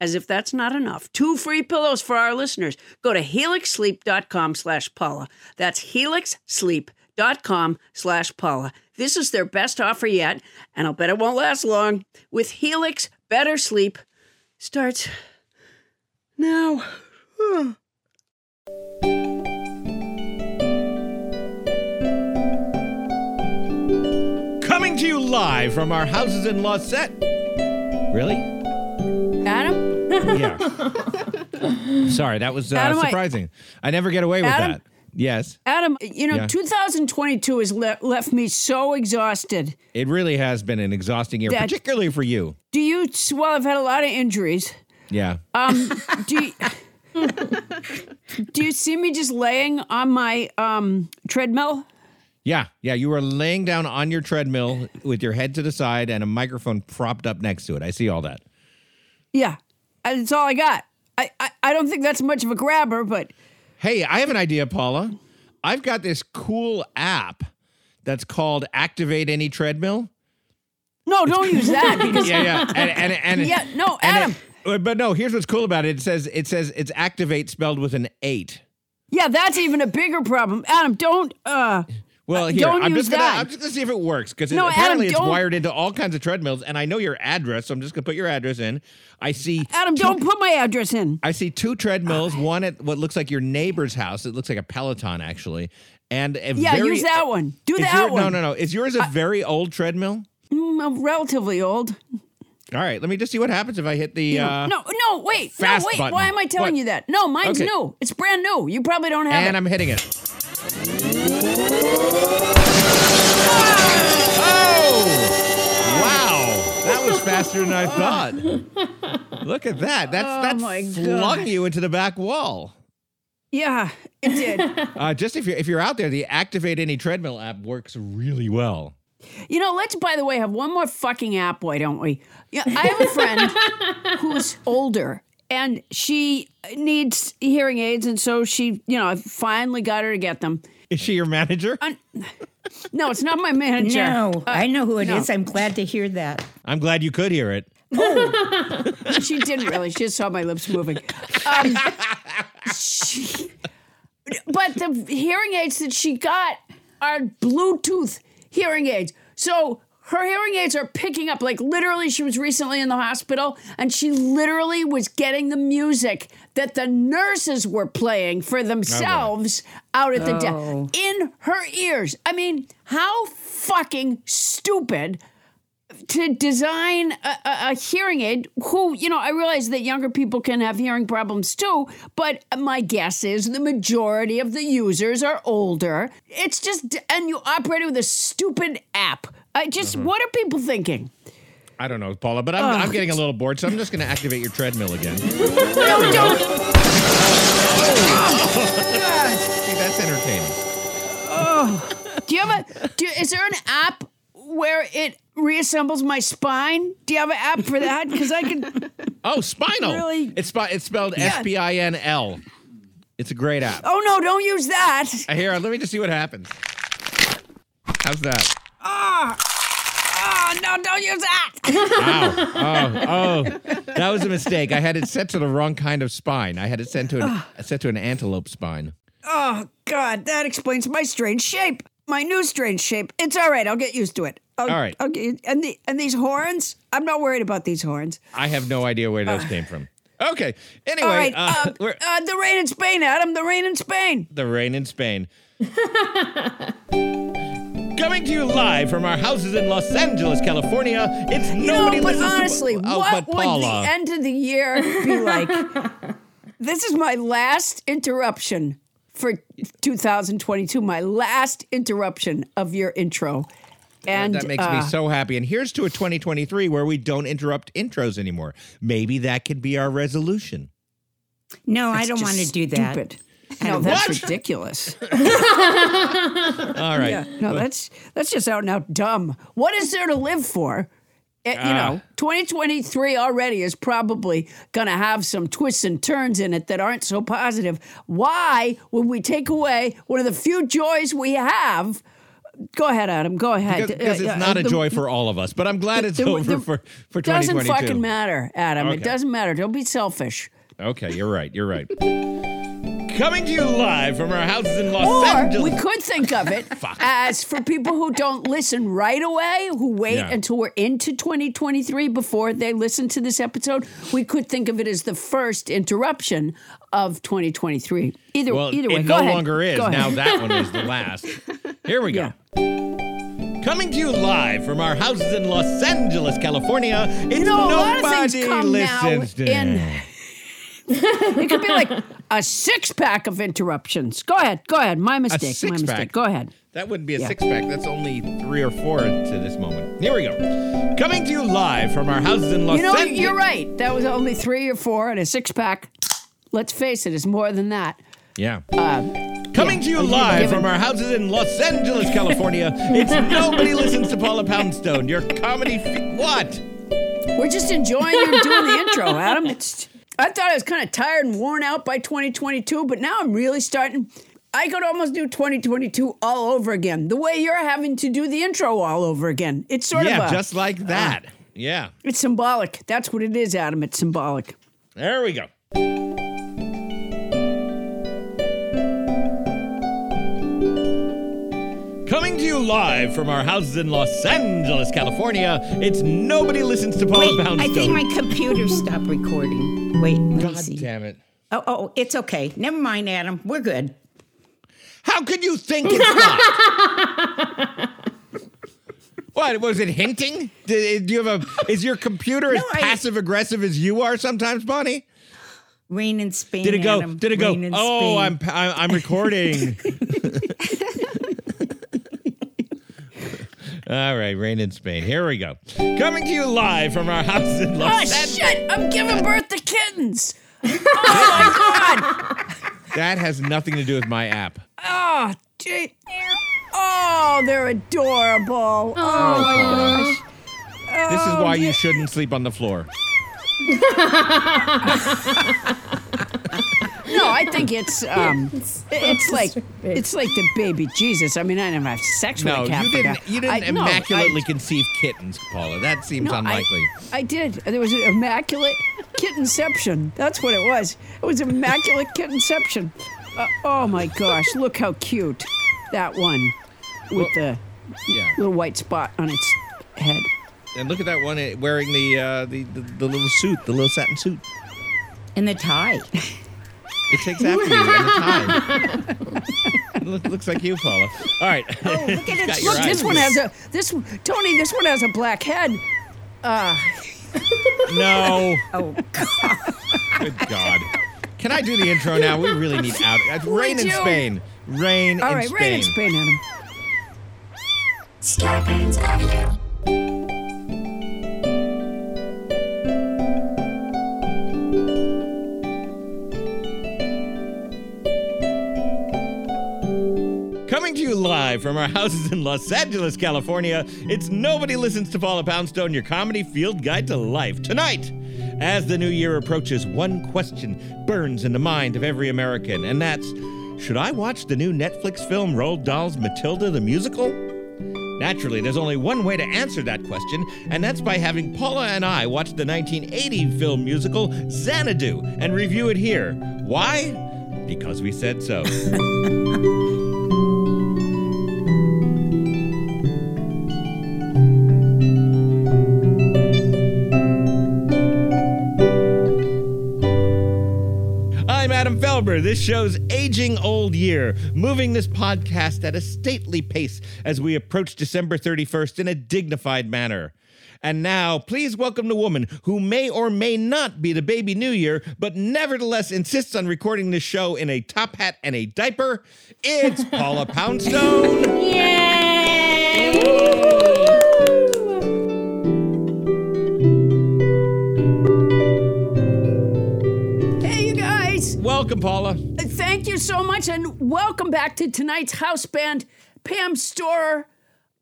as if that's not enough, two free pillows for our listeners. Go to helixsleep.com slash Paula. That's helixsleep.com slash Paula. This is their best offer yet, and I'll bet it won't last long. With Helix, better sleep starts now. Coming to you live from our houses in Los set. Really? Adam? Yeah. Sorry, that was uh, Adam, I- surprising. I, never get away with Adam? that. Yes, Adam, you know, Yeah. 2022 has le- left me so exhausted. it really has been an exhausting year, That- particularly for you. Do you, well, I've had a lot of injuries. Yeah. Um, do you, do you see me just laying on my um, treadmill? Yeah, yeah. You were laying down on your treadmill with your head to the side and a microphone propped up next to it. I see all that. Yeah, that's all I got. I, I, I don't think that's much of a grabber, but Hey, I have an idea, Paula. I've got this cool app that's called Activate Any Treadmill. no, don't use that because Yeah, yeah. And and, and Yeah, no, Adam. it- but no, here's what's cool about it. It says it says it's activate spelled with an eight. yeah, that's even a bigger problem. Adam, don't. Uh, Well, Uh, here don't I'm use just gonna that. I'm just gonna see if it works because No, Adam, apparently it's wired into all kinds of treadmills, and I know your address, so I'm just gonna put your address in. I see Adam, two- don't put my address in. I see two treadmills, one at what looks like your neighbor's house. It looks like a Peloton actually, and a Yeah, very, use that one. Do that your- one. No, no, no. Is yours a very old treadmill? Mm, relatively old. All right, let me just see what happens if I hit the. Uh, no, no, wait, fast no, wait. button. Why am I telling What? you that? No, mine's Okay. new. It's brand new. You probably don't have and it. I'm hitting it. Oh! Wow, that was faster than I thought. Look at that. That's Oh that my flung God. you into the back wall. yeah, it did. Uh, just if you're if you're out there, the Activate Any Treadmill app works really well. You know, let's, by the way, have one more fucking app, why don't we? Yeah, I have a friend who's older and she needs hearing aids. And so she, you know, I finally got her to get them. Is she your manager? No, it's not my manager. No, I know who it is. no. I'm glad to hear that. I'm glad you could hear it. She didn't really. She just saw my lips moving. Um, she- but the hearing aids that she got are Bluetooth hearing aids. So her hearing aids are picking up. Like literally, she was recently in the hospital and she literally was getting the music that the nurses were playing for themselves out at the Oh. desk in her ears. I mean, how fucking stupid to design a, a, a hearing aid who you know i realize that younger people can have hearing problems too but my guess is the majority of the users are older it's just and you operate it with a stupid app i just mm-hmm. what are people thinking I don't know, Paula, but I'm, I'm getting a little bored, so I'm just going to activate your treadmill again. No, don't that's entertaining. Oh, do you have a do, is there an app where it reassembles my spine do you have an app for that because i can Oh, Spinal. Really? It's spi- it's spelled Yeah. S P I N L. It's a great app. oh no don't use that Uh, Here, let me just see what happens. How's that? Oh no don't use that Ow. Oh, oh. That was a mistake. I had it set to the wrong kind of spine. I had it set to an, set to an antelope spine. Oh, God, that explains my strange shape. My new strange shape. It's all right. I'll get used to it. I'll, All right. Okay. And the and these horns. I'm not worried about these horns. I have no idea where those came from. Okay. Anyway, All right. uh, uh, we're- uh, the rain in Spain, Adam. The rain in Spain. the rain in Spain. Coming to you live from our houses in Los Angeles, California. It's nobody know, but listens honestly, to. Oh, what but would the end of the year be like? this is my last interruption for 2022. My last interruption of your intro. And that makes uh, me so happy. And here's to a 2023 where we don't interrupt intros anymore. Maybe that could be our resolution. No, I don't want to do that. Stupid. No, that's What? ridiculous. All right. Yeah, no, that's that's just out and out dumb. What is there to live for? Eh, you Ah. know, 2023 already is probably going to have some twists and turns in it that aren't so positive. Why would we take away one of the few joys we have? Go ahead, Adam. Go ahead. Because, because Uh, it's uh, not a the- joy for all of us, but I'm glad it's the- over the- for, for Doesn't fucking matter, Adam. It doesn't matter. Don't be selfish. Okay, you're right. You're right. Coming to you live from our houses in Los Or Angeles. we could think of it as for people who don't listen right away, who wait Yeah. until we're into 2023 before they listen to this episode, we could think of it as the first interruption of 2023. Either, well, either way, it go no ahead. longer is. Go ahead. Now that one is the last. Here we go. Coming to you live from our houses in Los Angeles, California. It's You know, a lot of nobody things come now listens to in. It could be like a six pack of interruptions. Go ahead. Go ahead. My mistake. My mistake. Go ahead. That wouldn't be a Yeah. six pack. That's only three or four to this moment. Here we go. Coming to you live from our houses in Los You know, Angeles. you're right. That was only three or four, and a six pack. Let's face it, it, is more than that. Yeah. Uh, Coming to you live from our houses in Los Angeles, California. It's nobody listens to Paula Poundstone. Your comedy. What? We're just enjoying you doing the intro, Adam. It's, I thought I was kind of tired and worn out by 2022, but now I'm really starting. I could almost do 2022 all over again. The way you're having to do the intro all over again. It's sort yeah, of a, just like uh, that. yeah. it's symbolic. That's what it is, Adam. It's symbolic. There we go. Live from our houses in Los Angeles, California. It's nobody listens to Paula Wait, Poundstone. I think my computer stopped recording. Wait, let me God see. damn it. Oh, oh, oh, it's okay. Never mind, Adam. We're good. How could you think it's not? what was it hinting? Did, do you have a? Is your computer as No, passive aggressive as you are sometimes, Bonnie? Rain in Spain. Did it go? Adam. Did it go? Oh. I'm I'm recording. All right, rain in Spain. Here we go. Coming to you live from our house in Los Angeles. Oh, Angeles. shit! I'm giving birth to kittens! Oh, my God! That has nothing to do with my app. Oh, gee. Oh, they're adorable. Oh, my oh, gosh. This is oh, why you shouldn't sleep on the floor. No, I think it's um, it's like it's like the baby Jesus. I mean, I never have sex with No, a cat. you but didn't. I- You didn't I- no, immaculately I- conceive kittens, Paula. That seems no, I- unlikely. I, did. There was an immaculate kittenception. That's what it was. It was immaculate kittenception. Uh, oh my gosh! Look how cute that one with the yeah. little white spot on its head. And look at that one uh, wearing the, uh, the the the little suit, the little satin suit. And the tie. It takes after you and the tie. It look- looks like you, Paula. All right. Oh, look at its Got your Look, this one has a this Tony. This one has a black head. Uh. No. Oh, God. Good God. Can I do the intro now? We really need out. It's rain in you? Spain. Rain All in right, Spain. All right, rain in Spain, Adam. Scarpins Avenue. Coming to you live from our houses in Los Angeles, California, it's Nobody Listens to Paula Poundstone, your comedy field guide to life. Tonight, as the new year approaches, one question burns in the mind of every American, and that's Should I watch the new Netflix film Roald Dahl's Matilda the Musical? Naturally, there's only one way to answer that question, and that's by having Paula and I watch the 1980 film musical Xanadu and review it here. Why? Because we said so. Felber. This show's aging old year, moving this podcast at a stately pace as we approach December 31st in a dignified manner. And now, please welcome the woman who may or may not be the baby New Year, but nevertheless insists on recording this show in a top hat and a diaper. It's Paula Poundstone. Yay! Hey, guys. Welcome, Paula. Thank you so much, and welcome back to tonight's house band. Pam Storer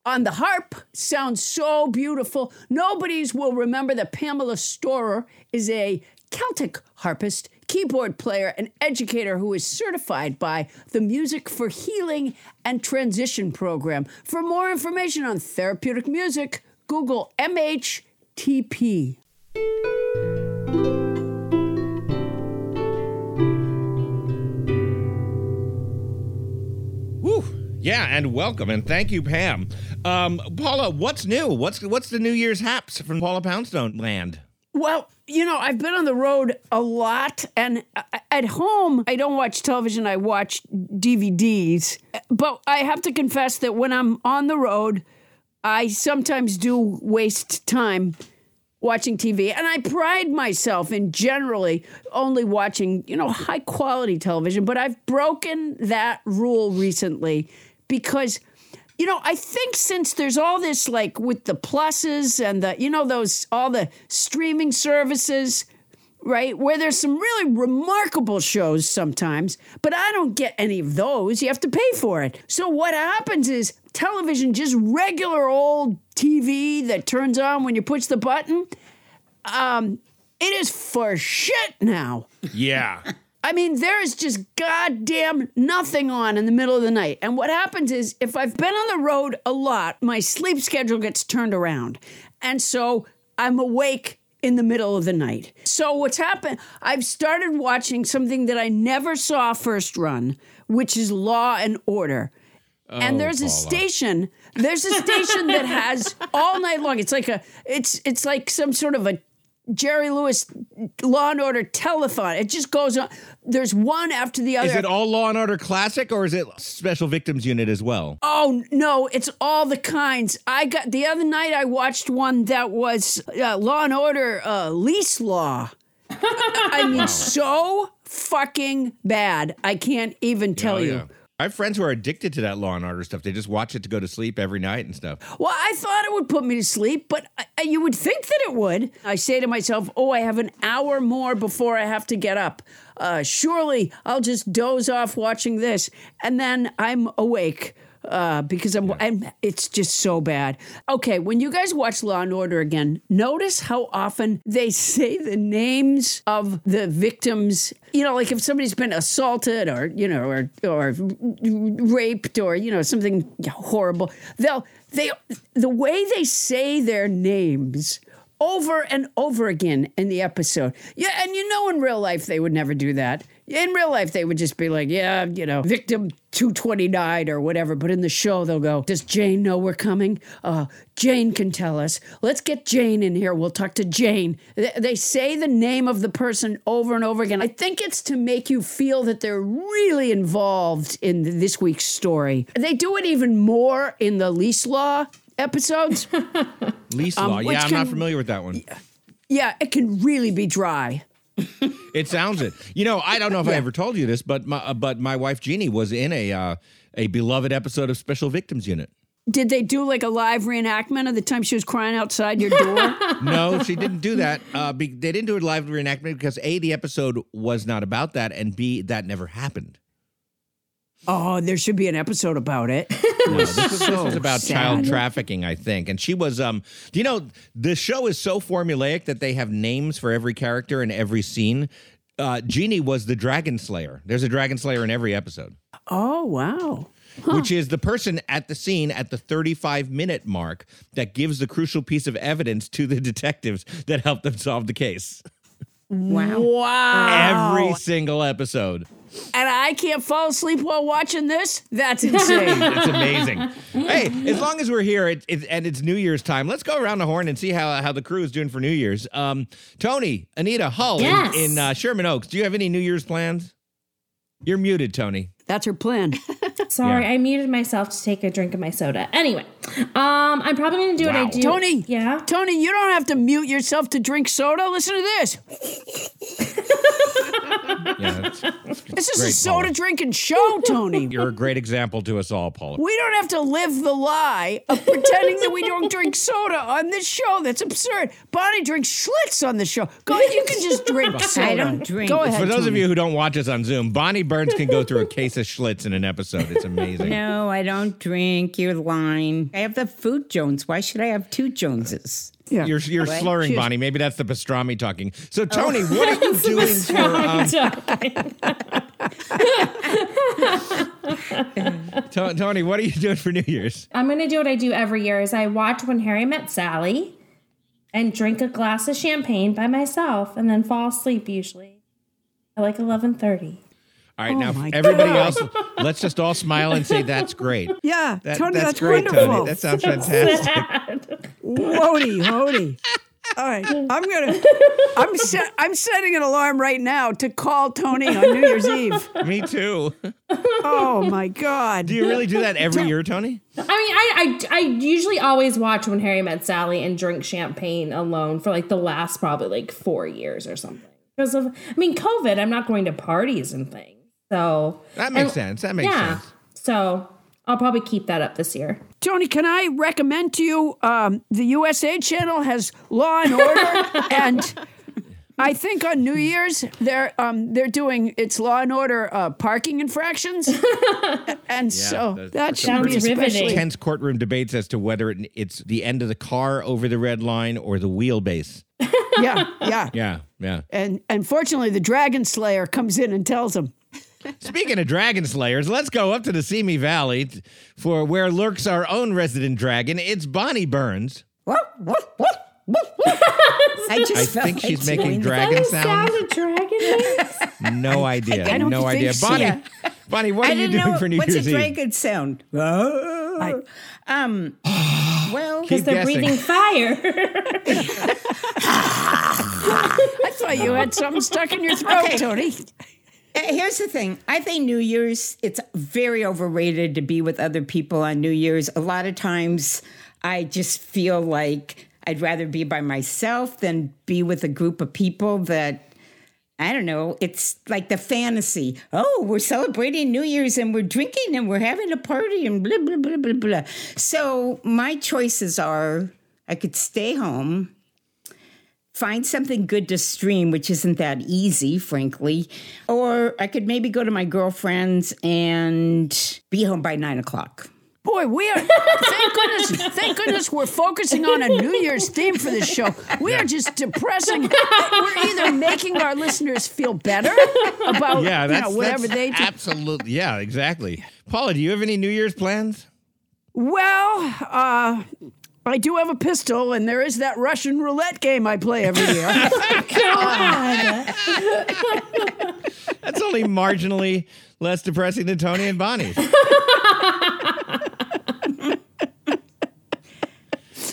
on the harp sounds so beautiful. Nobody's will remember that Pamela Storer is a Celtic harpist, keyboard player, and educator who is certified by the Music for Healing and Transition program. For more information on therapeutic music, Google MHTP. Yeah, and welcome, and thank you, Pam. Um, Paula, what's new? What's what's the New Year's haps from Paula Poundstone land? Well, you know, I've been on the road a lot, and at home, I don't watch television, I watch DVDs. But I have to confess that when I'm on the road, I sometimes do waste time watching TV. And I pride myself in generally only watching, you know, high quality television. But I've broken that rule recently because you know, I think since there's all this like with the pluses and the, you know, those, all the streaming services, right? Where there's some really remarkable shows sometimes, but I don't get any of those. You have to pay for it. So what happens is television, just regular old TV that turns on when you push the button, um, it is for shit now. Yeah. I mean, there is just goddamn nothing on in the middle of the night. And what happens is, if I've been on the road a lot, my sleep schedule gets turned around. And so I'm awake in the middle of the night. So what's happened, I've started watching something that I never saw first run, which is Law and Order. Oh, and there's a station, there's a station that has all night long. It's like a it's it's like some sort of a Jerry Lewis Law and Order telethon. It just goes on. There's one after the other. Is it all Law and Order Classic, or is it Special Victims Unit as well? Oh no, it's all the kinds. I got the other night. I watched one that was uh, Law and Order uh, lease law. I mean, so fucking bad. I can't even tell Oh, you. yeah. I have friends who are addicted to that Law and Order stuff. They just watch it to go to sleep every night and stuff. Well, I thought it would put me to sleep, but I, you would think that it would. I say to myself, oh, I have an hour more before I have to get up. Uh, surely I'll just doze off watching this. And then I'm awake. Uh, because I'm, I'm, it's just so bad. Okay, when you guys watch Law and Order again, notice how often they say the names of the victims. You know, like if somebody's been assaulted or you know, or or raped or you know something horrible, they'll they the way they say their names over and over again in the episode. Yeah, and you know in real life they would never do that. In real life they would just be like, yeah, you know, victim 229 or whatever, but in the show they'll go, "Does Jane know we're coming? Uh Jane can tell us. Let's get Jane in here. We'll talk to Jane." They, they say the name of the person over and over again. I think it's to make you feel that they're really involved in this week's story. They do it even more in the lease law episodes. Lease Um, Law. Yeah, I'm not familiar with that one. Yeah, it can really be dry. It sounds it. You know, I don't know if I ever told you this, but my uh, but my wife Jeannie was in a uh, a beloved episode of Special Victims Unit. Did they do like a live reenactment of the time she was crying outside your door? No, she didn't do that. Uh, be, they didn't do a live reenactment because a the episode was not about that, and b that never happened. Oh, there should be an episode about it. No, this, was, this was about sad. child trafficking, I think. And she was, um, you know, the show is so formulaic that they have names for every character in every scene. Uh, Jeannie was the Dragon Slayer. There's a Dragon Slayer in every episode, Oh, wow. which is the person at the scene at the 35 minute mark that gives the crucial piece of evidence to the detectives that help them solve the case. Wow. Wow. Every single episode. And I can't fall asleep while watching this? That's insane. It's amazing. hey, as long as we're here it, it, and it's New Year's time, let's go around the horn and see how how the crew is doing for New Year's. Um, Tony, Anita, Hull Yes. in, in uh, Sherman Oaks. Do you have any New Year's plans? You're muted, Tony. That's her plan. Sorry, Yeah. I muted myself to take a drink of my soda. Anyway, um, I'm probably gonna do what I do. Tony. Yeah. Tony, you don't have to mute yourself to drink soda. Listen to this. Yeah, it's- it's This is a soda Paula. drinking show, Tony. You're a great example to us all, Paula. We don't have to live the lie of pretending that we don't drink soda on this show. That's absurd. Bonnie drinks Schlitz on the show. Go, you can just drink soda. I don't drink. Go ahead. For those of you who don't watch us on Zoom, Bonnie Burns can go through a case of Schlitz in an episode. It's amazing. No, I don't drink. You're lying. I have the food Jones. Why should I have two Joneses? yeah. You're you're slurring, Bonnie. Maybe that's the pastrami talking. So Tony, what are you doing for? Um, To- Tony, what are you doing for New Year's? I'm gonna do what I do every year: is I watch When Harry Met Sally, and drink a glass of champagne by myself, and then fall asleep usually at like 11:30. All right, Oh now everybody God. else, let's just all smile and say that's great. Yeah, That- Tony, that's, great, wonderful. Tony. That sounds fantastic. Whoa-dee, whoa-dee. All right, I'm gonna. I'm set. I'm setting an alarm right now to call Tony on New Year's Eve. Me too. Oh my God! Do you really do that every year, Tony? I mean, I, I I usually always watch When Harry Met Sally and drink champagne alone for like the last probably like four years or something. Because of, I mean, COVID. I'm not going to parties and things, so That makes and- sense. That makes yeah. sense. So I'll probably keep that up this year. Tony, can I recommend to you um, the USA channel has Law and Order, and I think on New Year's they're um, they're doing it's Law and Order uh, parking infractions, and so that should Sounds be especially. riveting. Tense courtroom debates as to whether it, it's the end of the car over the red line or the wheelbase. Yeah, yeah, Yeah, yeah. and unfortunately, the Dragon Slayer comes in and tells them. Speaking of dragon slayers, let's go up to the Simi Valley for where lurks our own resident dragon. It's Bonnie Burns. I just I felt think she's like making doing that. dragon sounds. a dragon makes? No idea. I don't no think idea. so. Bonnie, Yeah. Bonnie, what I are you didn't doing know for New what's Year's a Eve? dragon sound. Oh. um. Well, Because they're guessing. breathing fire. I thought you had something stuck in your throat, Okay. Tony. Here's the thing. I think New Year's, it's very overrated to be with other people on New Year's. A lot of times I just feel like I'd rather be by myself than be with a group of people that I don't know. It's like the fantasy. Oh, we're celebrating New Year's and we're drinking and we're having a party and blah, blah, blah, blah, blah. So my choices are I could stay home, find something good to stream, which isn't that easy, frankly. Or I could maybe go to my girlfriend's and be home by nine o'clock. Boy, we are. Thank goodness. Thank goodness we're focusing on a New Year's theme for this show. We are just depressing. We're either making our listeners feel better about Yeah, you know, whatever that's they do. absolutely. Yeah, exactly. Paula, do you have any New Year's plans? Well, uh, I do have a pistol, and there is that Russian roulette game I play every year. God. That's only marginally less depressing than Tony and Bonnie's. well,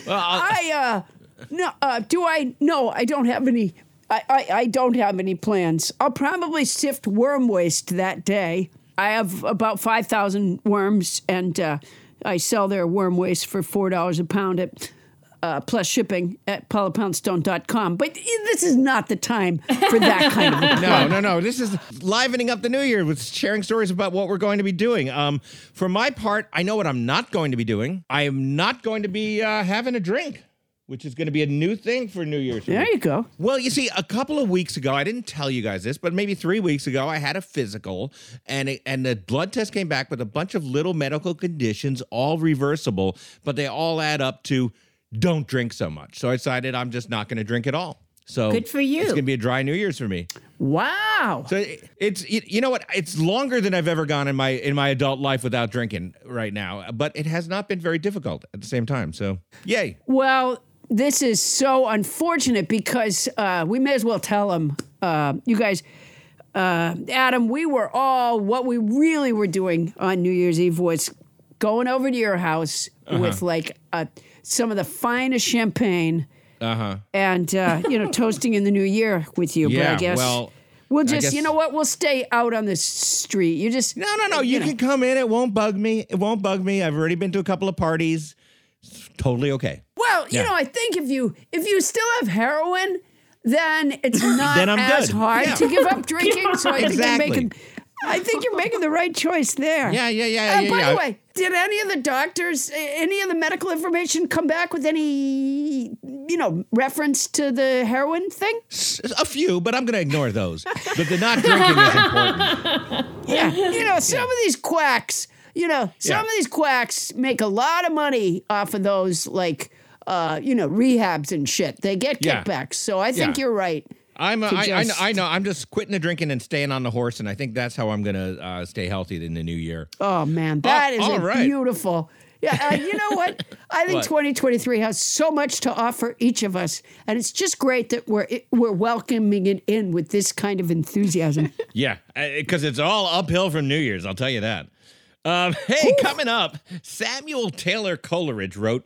I'll- I uh, no. Uh, do I? No, I don't have any. I, I, I don't have any plans. I'll probably sift worm waste that day. I have about five thousand worms, and uh, I sell their worm waste for four dollars a pound at. Uh, plus shipping at paulapoundstone.com. But this is not the time for that kind of a no, no, no. This is livening up the new year with sharing stories about what we're going to be doing. Um, for my part, I know what I'm not going to be doing. I am not going to be uh, having a drink, which is going to be a new thing for New Year's. There you go. Well, you see, a couple of weeks ago, I didn't tell you guys this, but maybe three weeks ago, I had a physical, and it, and the blood test came back with a bunch of little medical conditions, all reversible, but they all add up to don't drink so much. So I decided I'm just not going to drink at all. So Good for you. It's going to be a dry New Year's for me. Wow. So it- it's you you know what? It's longer than I've ever gone in my in my adult life without drinking right now, but it has not been very difficult at the same time. So yay! Well, this is so unfortunate because uh, we may as well tell them, uh, you guys, uh, Adam, we were all, what we really were doing on New Year's Eve was going over to your house Uh-huh. with like uh, some of the finest champagne Uh huh. and, uh, you know, toasting in the new year with you. but Yeah, I guess well, we'll just, you know what? We'll stay out on the street. You just, No, no, no. You, know. can come in. It won't bug me. It won't bug me. I've already been to a couple of parties. It's totally okay. Well, you know, I think if you if you still have heroin, then it's not Then as good. hard Yeah. to give up drinking. So I think Exactly. you're making. I think you're making the right choice there. Yeah, yeah, yeah, Uh, yeah, by yeah. the way, did any of the doctors, any of the medical information come back with any, you know, reference to the heroin thing? A few, but I'm going to ignore those. But the not drinking is important. Yeah. You know, some of these quacks, you know, some Yeah. of these quacks make a lot of money off of those, like, uh, you know, rehabs and shit. They get Yeah. kickbacks. So I think Yeah. you're right. I'm. A, I, I, know, just- I know. I'm just quitting the drinking and staying on the horse, and I think that's how I'm going to uh, stay healthy in the new year. Oh man, that is a right. beautiful. Yeah, uh, you know what? I think What? 2023 has so much to offer each of us, and it's just great that we're we're welcoming it in with this kind of enthusiasm. Yeah, because it's all uphill from New Year's. I'll tell you that. Um, hey, coming up, Samuel Taylor Coleridge wrote.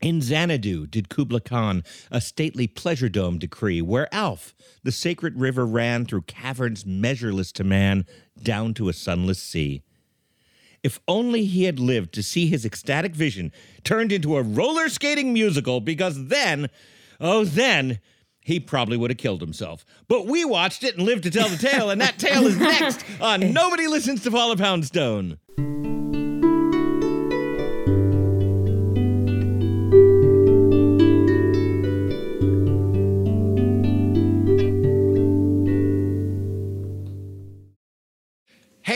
In Xanadu did Kubla Khan a stately pleasure dome decree, where Alph, the sacred river, ran through caverns measureless to man, down to a sunless sea. If only he had lived to see his ecstatic vision turned into a roller skating musical, because then, oh, then, he probably would have killed himself. But we watched it and lived to tell the tale, and that tale is next on Nobody Listens to Paula Poundstone.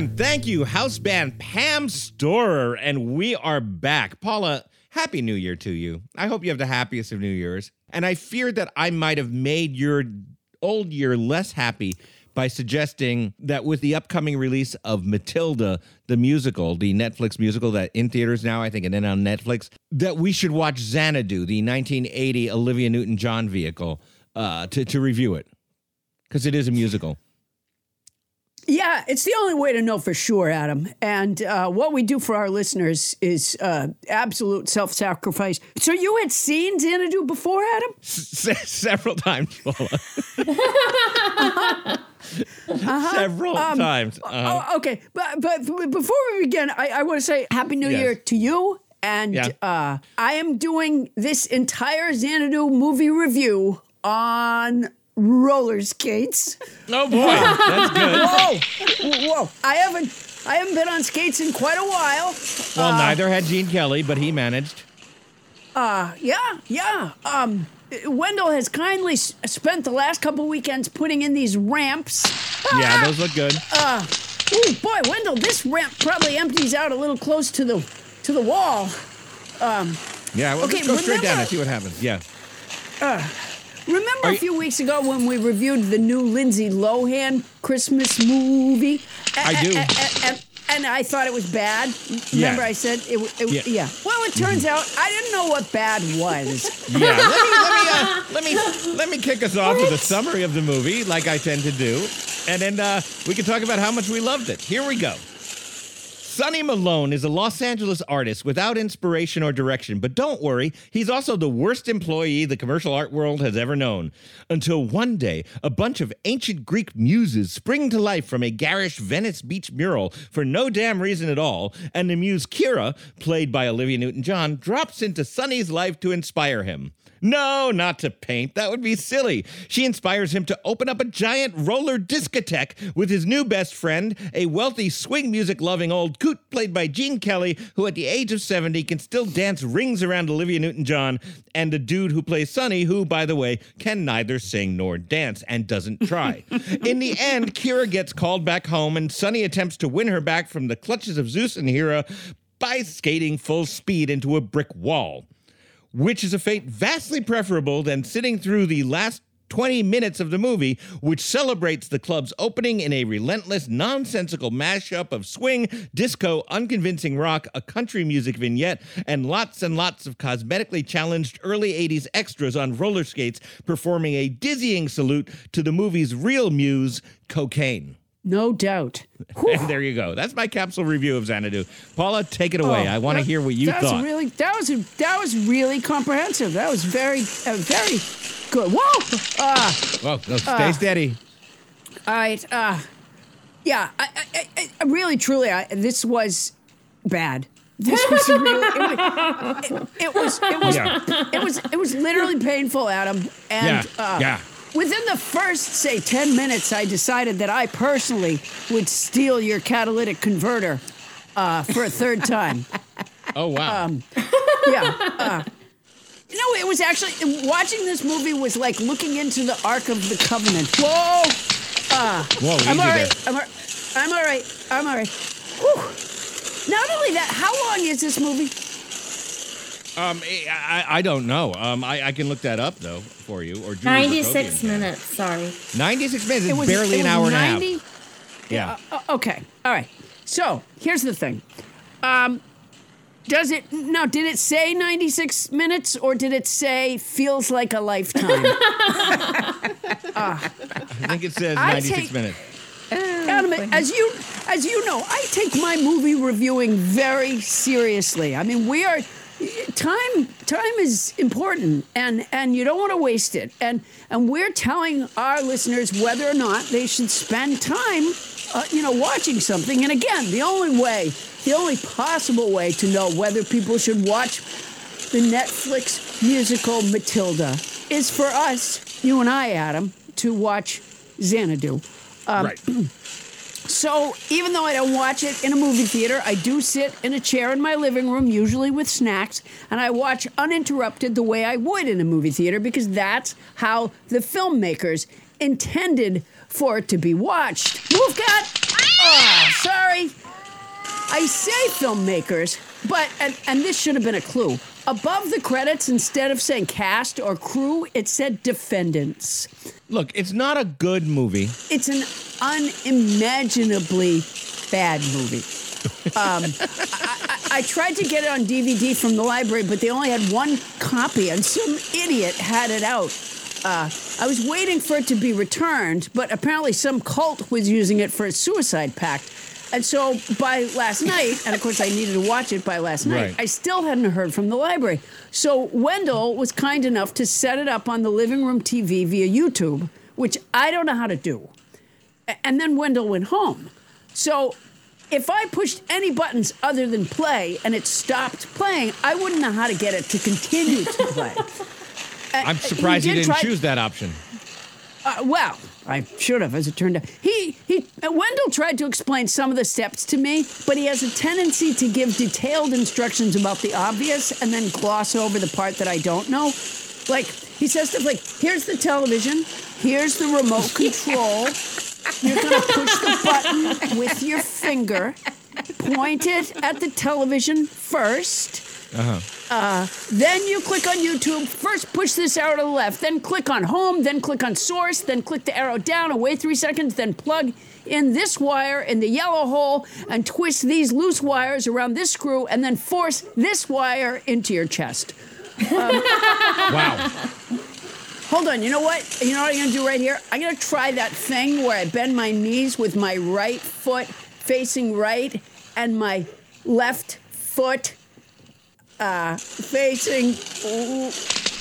And thank you, house band Pam Storer. And we are back. Paula, happy new year to you. I hope you have the happiest of New Year's. And I fear that I might have made your old year less happy by suggesting that with the upcoming release of Matilda, the musical, the Netflix musical that in theaters now, I think, and then on Netflix, that we should watch Xanadu, the 1980 Olivia Newton John vehicle, uh, to, to review it. Because it is a musical. Yeah, it's the only way to know for sure, Adam. And uh, what we do for our listeners is uh, absolute self sacrifice. So you had seen Xanadu before, Adam? Se- several times, Paula. Several times. Uh-huh. Oh, okay. But, but before we begin, I, I want to say Happy New Yes. Year to you and Yeah. uh, I am doing this entire Xanadu movie review on roller skates. Oh boy, that's good. Whoa, whoa! I haven't, I haven't been on skates in quite a while. Well, neither had Gene Kelly, but he managed. Uh, yeah, yeah. Um, Wendell has kindly s- spent the last couple weekends putting in these ramps. Yeah, those look good. Ooh, boy, Wendell, this ramp probably empties out a little close to the to the wall. Um, yeah, well, Okay, let's go straight down remember- and see what happens. Yeah. Remember Are a you- few weeks ago when we reviewed the new Lindsay Lohan Christmas movie? A- I do. a- a- and, I thought it was bad. Remember, I said it. it Yeah. yeah. Well, it turns out I didn't know what bad was. Yeah, let me let me uh, let me let me kick us off with a summary of the movie, like I tend to do, and then uh, we can talk about how much we loved it. Here we go. Sonny Malone is a Los Angeles artist without inspiration or direction, but don't worry, he's also the worst employee the commercial art world has ever known. Until one day, a bunch of ancient Greek muses spring to life from a garish Venice Beach mural for no damn reason at all, and the muse Kira, played by Olivia Newton John, drops into Sonny's life to inspire him. No, not to paint. That would be silly. She inspires him to open up a giant roller discotheque with his new best friend, a wealthy swing music loving old coot played by Gene Kelly, who at the age of 70 can still dance rings around Olivia Newton John, and a dude who plays Sonny, who, by the way, can neither sing nor dance and doesn't try. In the end, Kira gets called back home, and Sonny attempts to win her back from the clutches of Zeus and Hera by skating full speed into a brick wall which is a fate vastly preferable than sitting through the last 20 minutes of the movie, which celebrates the club's opening in a relentless, nonsensical mashup of swing, disco, unconvincing rock, a country music vignette, and lots and lots of cosmetically challenged early 80s extras on roller skates performing a dizzying salute to the movie's real muse, cocaine. No doubt. And there you go. That's my capsule review of Xanadu. Paula, take it away. Oh, I want to hear what you that's thought. Really, that was that was really comprehensive. That was very uh, very good. Whoa! Uh, well, no, stay steady. all right. Uh, yeah. I, I, I, I really, truly, I, this was bad. This was really. It was. It, it was. It was. Yeah. It was. It was literally painful, Adam. And Yeah, uh, yeah. Within the first, say, ten minutes, I decided that I personally would steal your catalytic converter uh, for a third time. Oh, wow. Um, yeah. Uh, you know, it was actually watching this movie was like looking into the Ark of the Covenant. Whoa! Whoa, I'm all right. there. I'm all, I'm all right. I'm all right. Whew. Not only that, how long is this movie? Um, I, I, I don't know. Um, I, I can look that up though for you. Or Julie 96 Jacobian minutes, sorry. Ninety-six minutes. It's It was barely it an was hour 90? and a half. Yeah. Uh, okay. All right. So here's the thing. Um, does it now? Did it say 96 minutes or did it say feels like a lifetime? I think it says I ninety-six take- minutes. Adam, as you as you know, I take my movie reviewing very seriously. I mean, we are time time is important and and you don't want to waste it. And and we're telling our listeners whether or not they should spend time uh, you know watching something. And again, the only way, the only possible way to know whether people should watch the Netflix musical Matilda is for us, you and I, Adam, to watch Xanadu. Um, right. So even though I don't watch it in a movie theater, I do sit in a chair in my living room, usually with snacks, and I watch uninterrupted the way I would in a movie theater because that's how the filmmakers intended for it to be watched. Move cat! Oh, ah, sorry. I say filmmakers, but and, and this should have been a clue. Above the credits, instead of saying cast or crew, it said defendants. Look, it's not a good movie. It's an unimaginably bad movie. Um, I, I, I tried to get it on DVD from the library, but they only had one copy, and some idiot had it out. Uh, I was waiting for it to be returned, but apparently some cult was using it for a suicide pact. And so by last night, and of course I needed to watch it by last night, Right. I still hadn't heard from the library. So Wendell was kind enough to set it up on the living room TV via YouTube, which I don't know how to do. And then Wendell went home. So if I pushed any buttons other than play and it stopped playing, I wouldn't know how to get it to continue to play. Uh, I'm surprised you did didn't try- choose that option. Uh, well, I should have, as it turned out. He he. uh, Wendell tried to explain some of the steps to me, but he has a tendency to give detailed instructions about the obvious and then gloss over the part that I don't know. Like he says stuff like, "Here's the television. Here's the remote control. You're gonna push the button with your finger. Point it at the television first. Uh, huh. then you click on YouTube. First, push this arrow to the left. Then click on home. Then click on source. Then click the arrow down Away three seconds. Then plug in this wire in the yellow hole and twist these loose wires around this screw and then force this wire into your chest. Wow. Hold on. You know what? You know what I'm going to do right here? I'm going to try that thing where I bend my knees with my right foot facing right and my left foot uh, facing.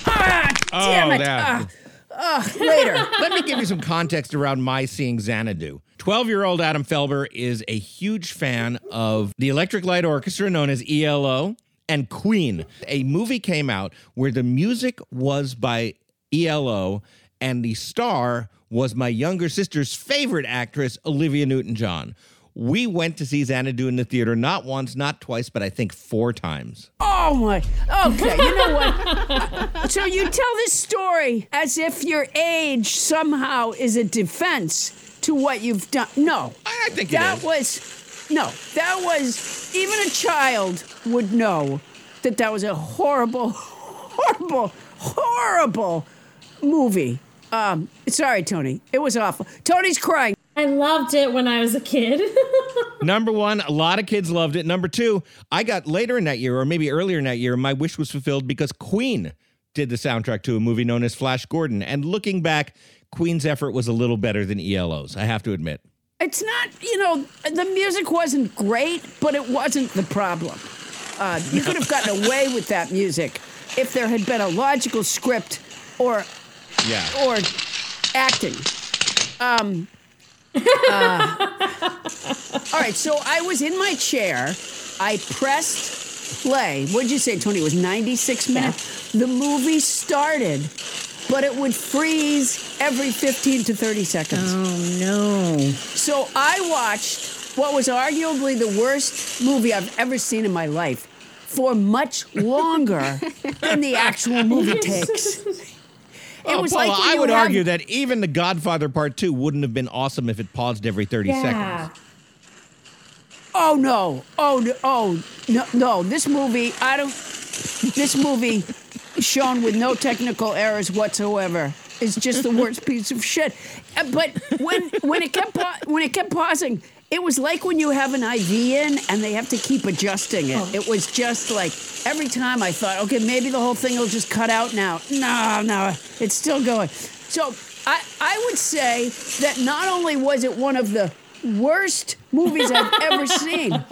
Ah, damn Oh, it. that- Ah, ah, later. Let me give you some context around my seeing Xanadu. 12 year old Adam Felber is a huge fan of the Electric Light Orchestra, known as ELO, and Queen. A movie came out where the music was by ELO and the star was my younger sister's favorite actress, Olivia Newton John. We went to see Xanadu in the theater not once, not twice, but I think four times. Oh my. Okay, you know what? so you tell this story as if your age somehow is a defense to what you've done. No. I I think that it is. was no that was even a child would know that that was a horrible horrible horrible movie um sorry tony it was awful tony's crying I loved it when I was a kid. Number one, a lot of kids loved it. Number two, I got later in that year, or maybe earlier in that year, my wish was fulfilled because Queen did the soundtrack to a movie known as Flash Gordon. And looking back, Queen's effort was a little better than ELO's, I have to admit. it's not you know the music wasn't great but it wasn't the problem uh, you could have gotten away with that music if there had been a logical script or Yeah. or acting. Um, uh, all right, so I was in my chair. I pressed play. What'd you say, Tony? It was 96 minutes. The movie started, but it would freeze every 15 to 30 seconds. Oh no. So I watched what was arguably the worst movie I've ever seen in my life for much longer than the actual movie takes. Oh, was Paula, like I would argue that even The Godfather Part 2 wouldn't have been awesome if it paused every 30 yeah. seconds. Oh no! Oh no! Oh no! No! This movie, I don't. This movie, shown with no technical errors whatsoever, is just the worst piece of shit. Uh, But when when it kept pa- when it kept pausing, it was like when you have an IV in and they have to keep adjusting it. Oh. It was just like every time I thought, okay, maybe the whole thing will just cut out now. No, no, it's still going. So I I would say that not only was it one of the worst movies I've ever seen.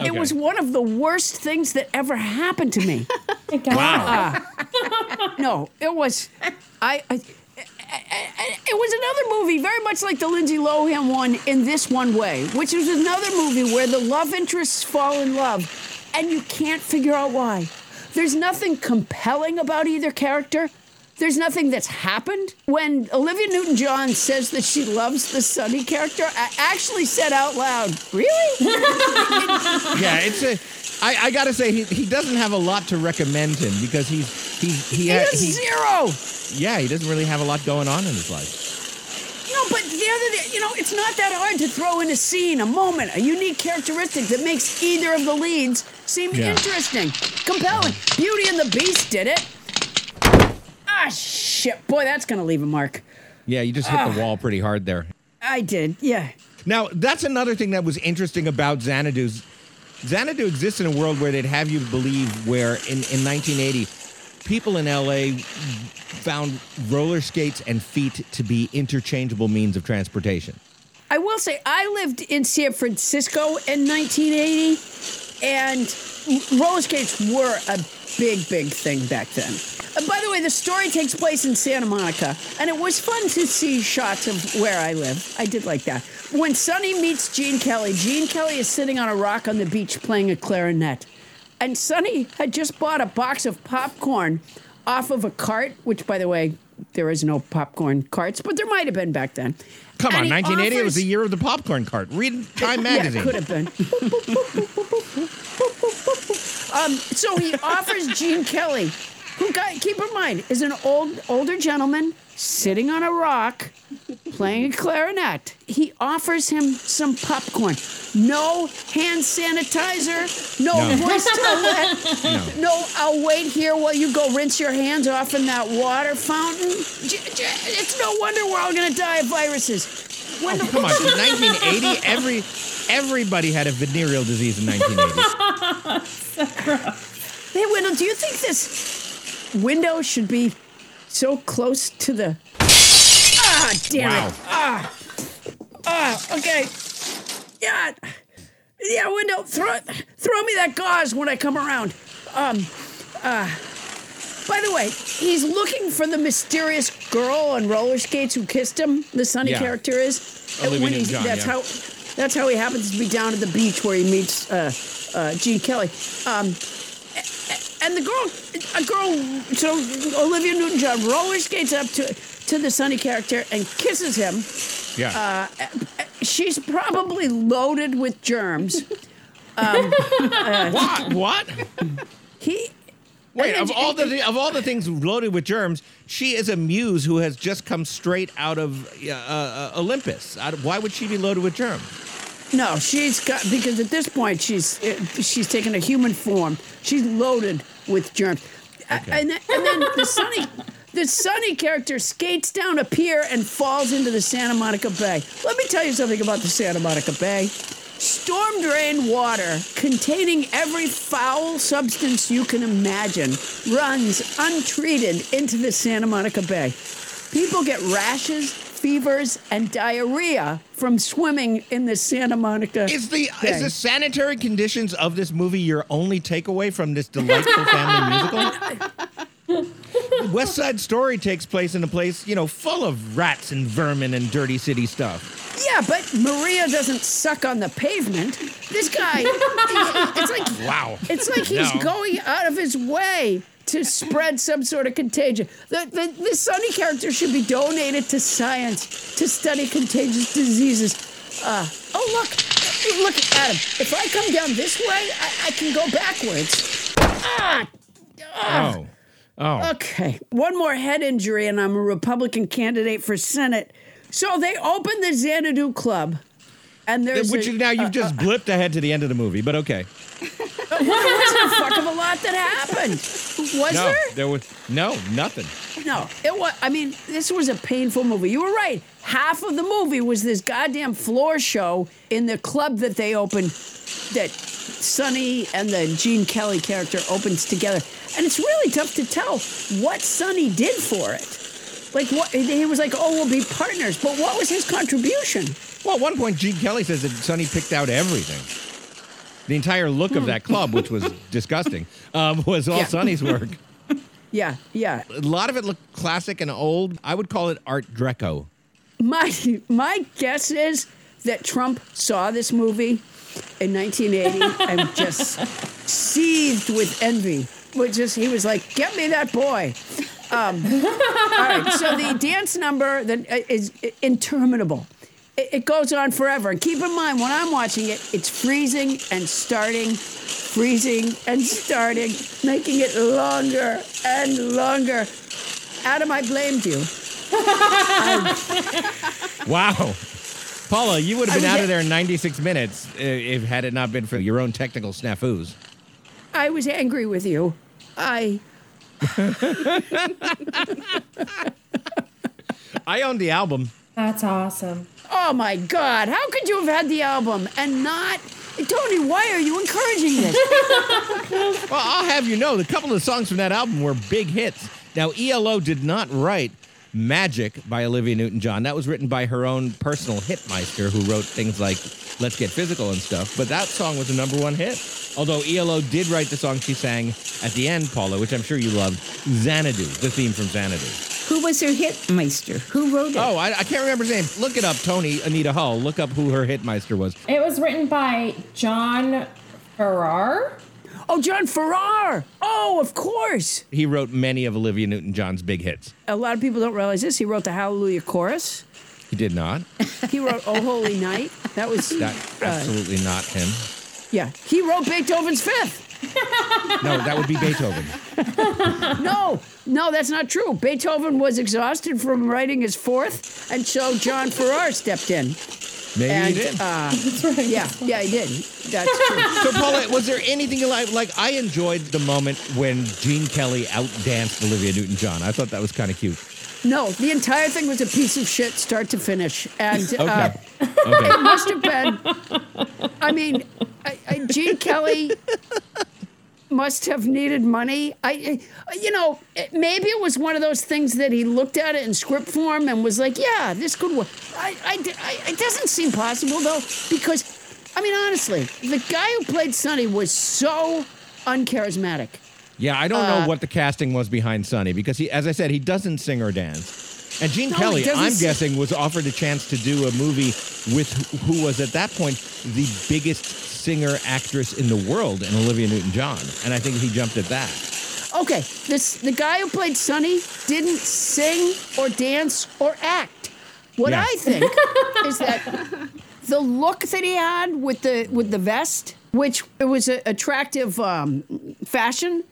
It was one of the worst things that ever happened to me. Wow. Ah. No, it was. I. I it was another movie, very much like the Lindsay Lohan one, in this one way, which is another movie where the love interests fall in love, and you can't figure out why. There's nothing compelling about either character. There's nothing that's happened. When Olivia Newton John says that she loves the Sonny character, I actually said out loud, Really? yeah, it's a. I, I gotta say, he, he doesn't have a lot to recommend him because he's he's he, He has he zero. yeah he doesn't really have a lot going on in his life. No, but the other, day you know, it's not that hard to throw in a scene, a moment, a unique characteristic that makes either of the leads seem Yeah. interesting, compelling. Beauty and the Beast did it. Ah, shit. Boy, that's to leave a mark. Yeah, you just hit the wall pretty hard there. I did, yeah. Now, that's another thing that was interesting about Xanadu's. Xanadu exists in a world where they'd have you believe where in, in 1980, people in LA found roller skates and feet to be interchangeable means of transportation. I will say, I lived in San Francisco in 1980, and roller skates were a big, big thing back then. Uh, by the way, the story takes place in Santa Monica, and it was fun to see shots of where I live. I did like that. When Sonny meets Gene Kelly, Gene Kelly is sitting on a rock on the beach playing a clarinet. And Sonny had just bought a box of popcorn off of a cart, which, by the way, there is no popcorn carts, but there might have been back then. Come And on, 1980. It was the year of the popcorn cart. Read Time Yeah, magazine. it could have been. um, so he offers Gene Kelly, who got keep in mind is an old older gentleman sitting on a rock playing a clarinet. He offers him some popcorn. No hand sanitizer, no, No. voice toilet, no. I'll wait here while you go rinse your hands off in that water fountain. It's no wonder we're all gonna die of viruses. Oh, when the- Come on, 1980. Every everybody had a venereal disease in 1980. Hey, Wendell, do you think this window should be so close to the. Ah, damn Wow. it. Ah. Ah, okay. Yeah. Yeah, window, throw, throw me that gauze when I come around. Um, uh, by the way, he's looking for the mysterious girl on roller skates who kissed him. The Sonny Yeah. character is. Olivia When he's- Newton-John, that's yeah. how. That's how he happens to be down at the beach where he meets uh, uh, Gene Kelly. Um, and the girl, a girl, so Olivia Newton-John roller skates up to to the Sonny character and kisses him. Yeah. She's probably loaded with germs. what? What? He. Wait, of all the of all the things loaded with germs, she is a muse who has just come straight out of uh, uh, Olympus. Why would she be loaded with germs? No, she's got because at this point she's uh, she's taken a human form. She's loaded with germs, A- and, then, and then the Sonny. The Sonny character skates down a pier and falls into the Santa Monica Bay. Let me tell you something about the Santa Monica Bay. Storm drain water containing every foul substance you can imagine runs untreated into the Santa Monica Bay. People get rashes, fevers, and diarrhea from swimming in the Santa Monica. Is the Bay. is the sanitary conditions of this movie your only takeaway from this delightful family musical? West Side Story takes place in a place, you know, full of rats and vermin and dirty city stuff. Yeah, but Maria doesn't suck on the pavement. This guy, it's like Wow. It's like he's No. going out of his way to spread some sort of contagion. The, the, the Sonny character should be donated to science to study contagious diseases. Uh, oh, look. Look, Adam. If I come down this way, I, I can go backwards. Ah! Oh. Oh. Okay. One more head injury, and I'm a Republican candidate for Senate. So they opened the Xanadu Club. And there's Which a, now you've just blipped ahead to the end of the movie, but okay. There wasn't a fuck of a lot that happened. Was No, there? there was no nothing. No, it was. I mean, this was a painful movie. You were right. Half of the movie was this goddamn floor show in the club that they opened, that Sonny and the Gene Kelly character opens together, and it's really tough to tell what Sonny did for it. Like what he was like, oh, we'll be partners, but what was his contribution? Well, at one point, Gene Kelly says that Sonny picked out everything. The entire look of that club, which was disgusting, um, was all Yeah. Sonny's work. Yeah, yeah. A lot of it looked classic and old. I would call it Art Deco. My my guess is that Trump saw this movie in 1980 and just seethed with envy. Which just he was like, "Get me that boy." Um, all right, so the dance number that uh, is interminable. It, it goes on forever. And keep in mind, when I'm watching it, it's freezing and starting, freezing and starting, making it longer and longer. Adam, I blamed you. Wow. Paula, you would have I been out of there in 96 minutes uh, if had it not been for your own technical snafus. I was angry with you. I I owned the album. That's awesome. Oh my god, how could you have had the album and not Tony, why are you encouraging this? Well, I'll have you know, the couple of songs from that album were big hits. Now, ELO did not write Magic by Olivia Newton John. That was written by her own personal hitmeister who wrote things like Let's Get Physical and stuff. But that song was a number one hit. Although ELO did write the song she sang at the end, Paula, which I'm sure you loved, Xanadu, the theme from Xanadu. Who was her hitmeister? Who wrote it? Oh, I, I can't remember his name. Look it up, Tony Anita Hull. Look up who her hitmeister was. It was written by John Farrar. Oh, John Farrar. Oh, of course. He wrote many of Olivia Newton John's big hits. A lot of people don't realize this. He wrote the Hallelujah Chorus. He did not. He wrote Oh Holy Night. That was That uh, absolutely not him. yeah. He wrote Beethoven's Fifth. No, that would be Beethoven. No, no, that's not true. Beethoven was exhausted from writing his fourth, and so John Farrar stepped in. Maybe And he did. uh, yeah, yeah, he did. That's true. So, Paula, was there anything you like? Like, I enjoyed the moment when Gene Kelly outdanced Olivia Newton-John. I thought that was kind of cute. No, the entire thing was a piece of shit, start to finish, and uh, Okay. okay. it must have been. I mean, I, I, Gene Kelly must have needed money. I, you know, it- maybe it was one of those things that he looked at it in script form and was like, "Yeah, this could work." I, I, I- it doesn't seem possible though, because, I mean, honestly, the guy who played Sonny was so uncharismatic. Yeah, I don't Uh, know what the casting was behind Sonny because he, as I said, he doesn't sing or dance. And Gene No, Kelly, I'm sing. guessing, was offered a chance to do a movie with who was at that point the biggest singer actress in the world, in Olivia Newton-John, and I think he jumped at that. Okay, this the guy who played Sonny didn't sing or dance or act. What Yeah. I think is that the look that he had with the with the vest, which it was an attractive um, fashion,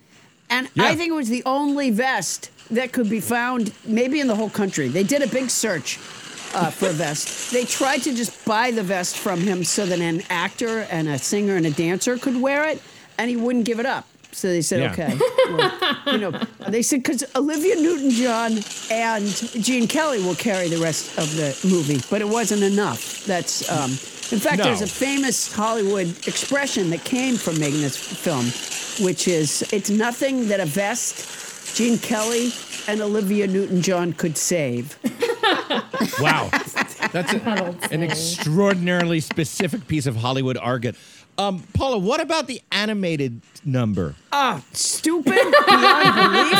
and Yeah. I think it was the only vest that could be found maybe in the whole country. They did a big search. Uh, for a vest. They tried to just buy the vest from him so that an actor and a singer and a dancer could wear it, and he wouldn't give it up. So they said, Yeah. okay. Well, you know, they said because Olivia Newton-John and Gene Kelly will carry the rest of the movie, but it wasn't enough. That's, um, in fact, No. there's a famous Hollywood expression that came from making this film, which is, "It's nothing that a vest, Gene Kelly, and Olivia Newton-John could save." Wow, that's a- an extraordinarily specific piece of Hollywood argot. Um, Paula, what about the animated number? Ah, stupid beyond belief.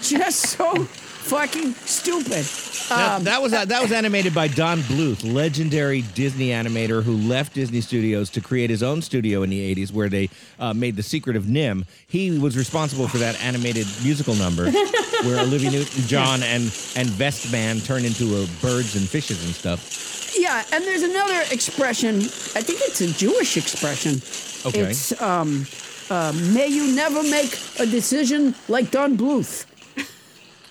Just so fucking stupid. Now, that was that was animated by Don Bluth, legendary Disney animator who left Disney Studios to create his own studio in the '80s, where they uh, made The Secret of NIMH. He was responsible for that animated musical number, where Olivia Newton-John and and Vest Man turn into uh, birds and fishes and stuff. Yeah, and there's another expression. I think it's a Jewish expression. Okay. It's um, uh, may you never make a decision like Don Bluth.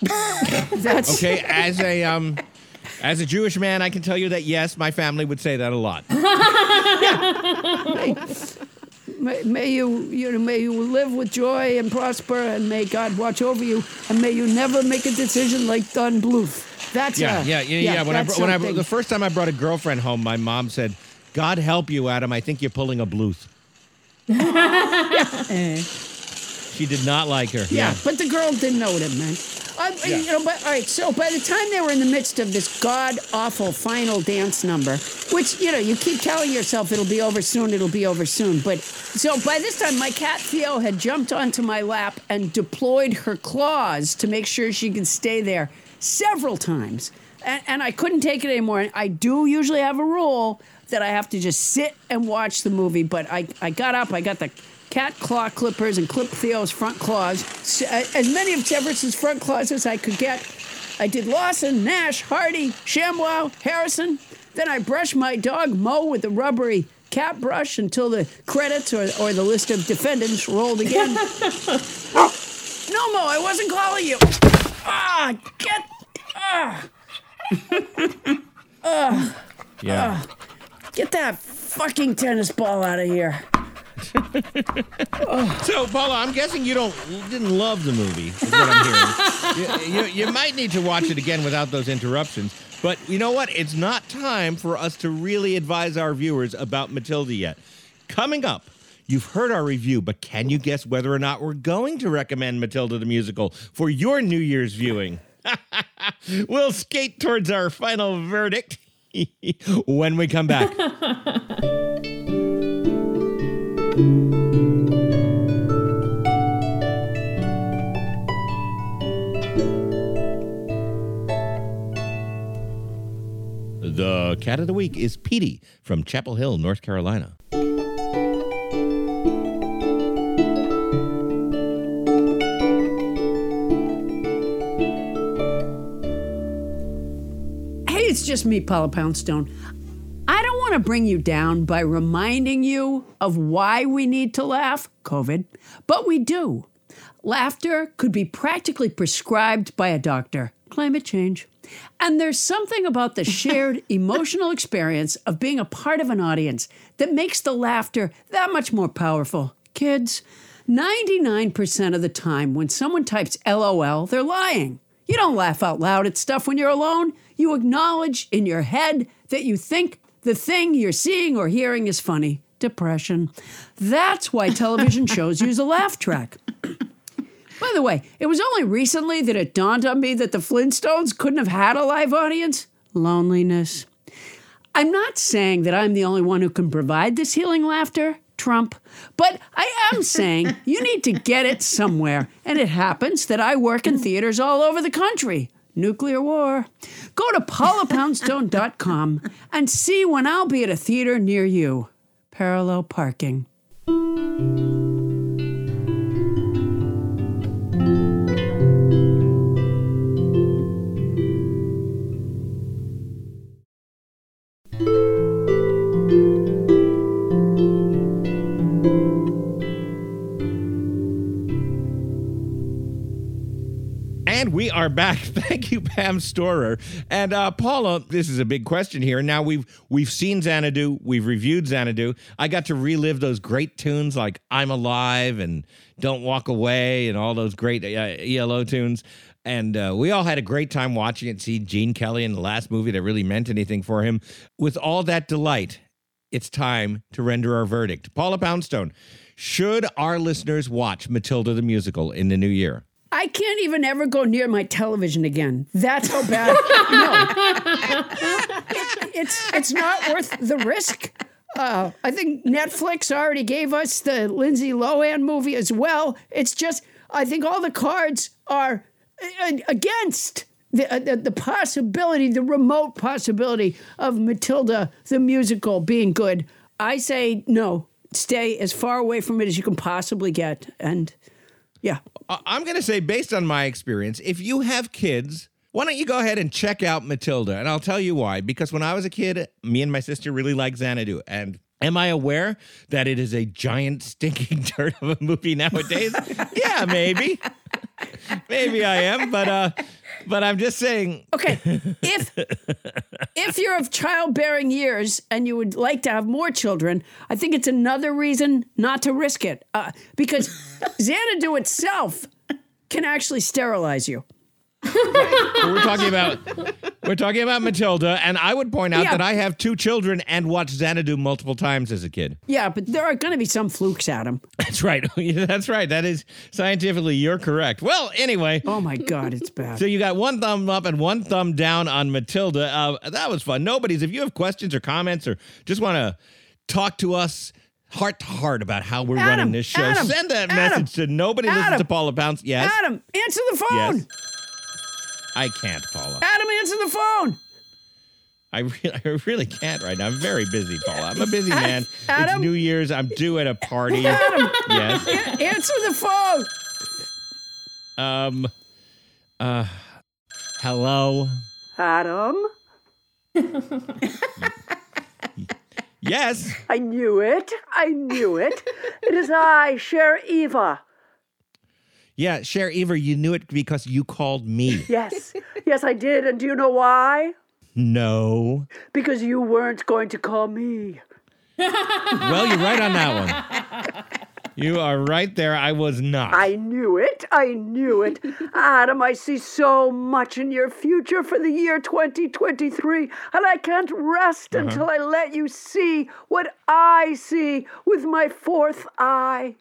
That's Okay, as a um, as a Jewish man, I can tell you that yes, my family would say that a lot. May, may you, you know, may you live with joy and prosper, and may God watch over you, and may you never make a decision like Don Bluth. That's Yeah, uh, yeah, yeah, yeah. When I br- when I something. the first time I brought a girlfriend home, my mom said, "God help you, Adam. I think you're pulling a Bluth." She did not like her. Yeah, but the girl didn't know what it meant. Uh, uh, I, Yeah. You know, but all right. So by the time they were in the midst of this god awful final dance number, which you know you keep telling yourself it'll be over soon, it'll be over soon, but so by this time my cat Theo had jumped onto my lap and deployed her claws to make sure she could stay there several times, and, and I couldn't take it anymore. I do usually have a rule that I have to just sit and watch the movie, but I I got up, I got the cat claw clippers and clipped Theo's front claws, as many of Jefferson's front claws as I could get. I did Lawson, Nash, Hardy, Shamwow, Harrison. Then I brushed my dog Mo with the rubbery cat brush until the credits or, or the list of defendants rolled again. no, Mo, I wasn't calling you. Ah, get. Ah, yeah. get that fucking tennis ball out of here. So, Paula, I'm guessing you don't you didn't love the movie. Is what I'm hearing. you, you, you might need to watch it again without those interruptions. But you know what? It's not time for us to really advise our viewers about Matilda yet. Coming up, you've heard our review, but can you guess whether or not we're going to recommend Matilda the musical for your New Year's viewing? we'll skate towards our final verdict when we come back. The cat of the week is Petey from Chapel Hill, North Carolina. Hey, it's just me, Paula Poundstone. Want to bring you down by reminding you of why we need to laugh, COVID, but we do. Laughter could be practically prescribed by a doctor. Climate change. And there's something about the shared emotional experience of being a part of an audience that makes the laughter that much more powerful. Kids, 99% of the time when someone types LOL, they're lying. You don't laugh out loud at stuff when you're alone. You acknowledge in your head that you think the thing you're seeing or hearing is funny. Depression. That's why television shows use a laugh track. By the way, it was only recently that it dawned on me that the Flintstones couldn't have had a live audience. Loneliness. I'm not saying that I'm the only one who can provide this healing laughter, Trump, but I am saying you need to get it somewhere. And it happens that I work in theaters all over the country. Nuclear war. Go to paulapoundstone.com and see when I'll be at a theater near you. Parallel parking. And we are back. Thank you, Pam Storer. And uh, Paula, this is a big question here. Now we've we've seen Xanadu, we've reviewed Xanadu. I got to relive those great tunes like "I'm Alive" and "Don't Walk Away" and all those great uh, ELO tunes. And uh, we all had a great time watching it. See Gene Kelly in the last movie that really meant anything for him. With all that delight, it's time to render our verdict. Paula Poundstone, should our listeners watch Matilda the musical in the new year? I can't even ever go near my television again. That's how bad. no, It- it's it's not worth the risk. Uh, I think Netflix already gave us the Lindsay Lohan movie as well. It's just I think all the cards are uh, against the, uh, the the possibility, the remote possibility of Matilda the musical being good. I say no. Stay as far away from it as you can possibly get, and yeah. I'm going to say, based on my experience, if you have kids, why don't you go ahead and check out Matilda? And I'll tell you why. Because when I was a kid, me and my sister really liked Xanadu. And am I aware that it is a giant stinking dirt of a movie nowadays? yeah, maybe. maybe I am. But uh, but I'm just saying. Okay, if if you're of childbearing years and you would like to have more children, I think it's another reason not to risk it. Uh, because Xanadu itself can actually sterilize you. we're talking about we're talking about Matilda, and I would point out Yeah. that I have two children and watched Xanadu multiple times as a kid. Yeah, but there are going to be some flukes, Adam. That's right. That's right. That is scientifically you're correct. Well, anyway, Oh my God, it's bad. so you got one thumb up and one thumb down on Matilda. Uh, that was fun. Nobody's. If you have questions or comments or just want to talk to us heart to heart about how we're Adam, running this show, Adam, send that Adam, message to nobody listens to Paula Bounce. Yes. Adam, answer the phone. Yes. I can't, Paula. Adam, answer the phone. I really, I really can't right now. I'm very busy, Paula. I'm a busy man. It's New Year's. I'm due at a party. Adam, Yes. answer the phone. Um. Uh. Hello. Adam, Yes. I knew it. I knew it. It is I, Cher Eva. Yeah, Cher Ever, you knew it because you called me. Yes, yes, I did. And do you know why? No. Because you weren't going to call me. Well, you're right on that one. You are right there. I was not. I knew it. I knew it. Adam, I see so much in your future for the year 2023, and I can't rest uh-huh. until I let you see what I see with my fourth eye.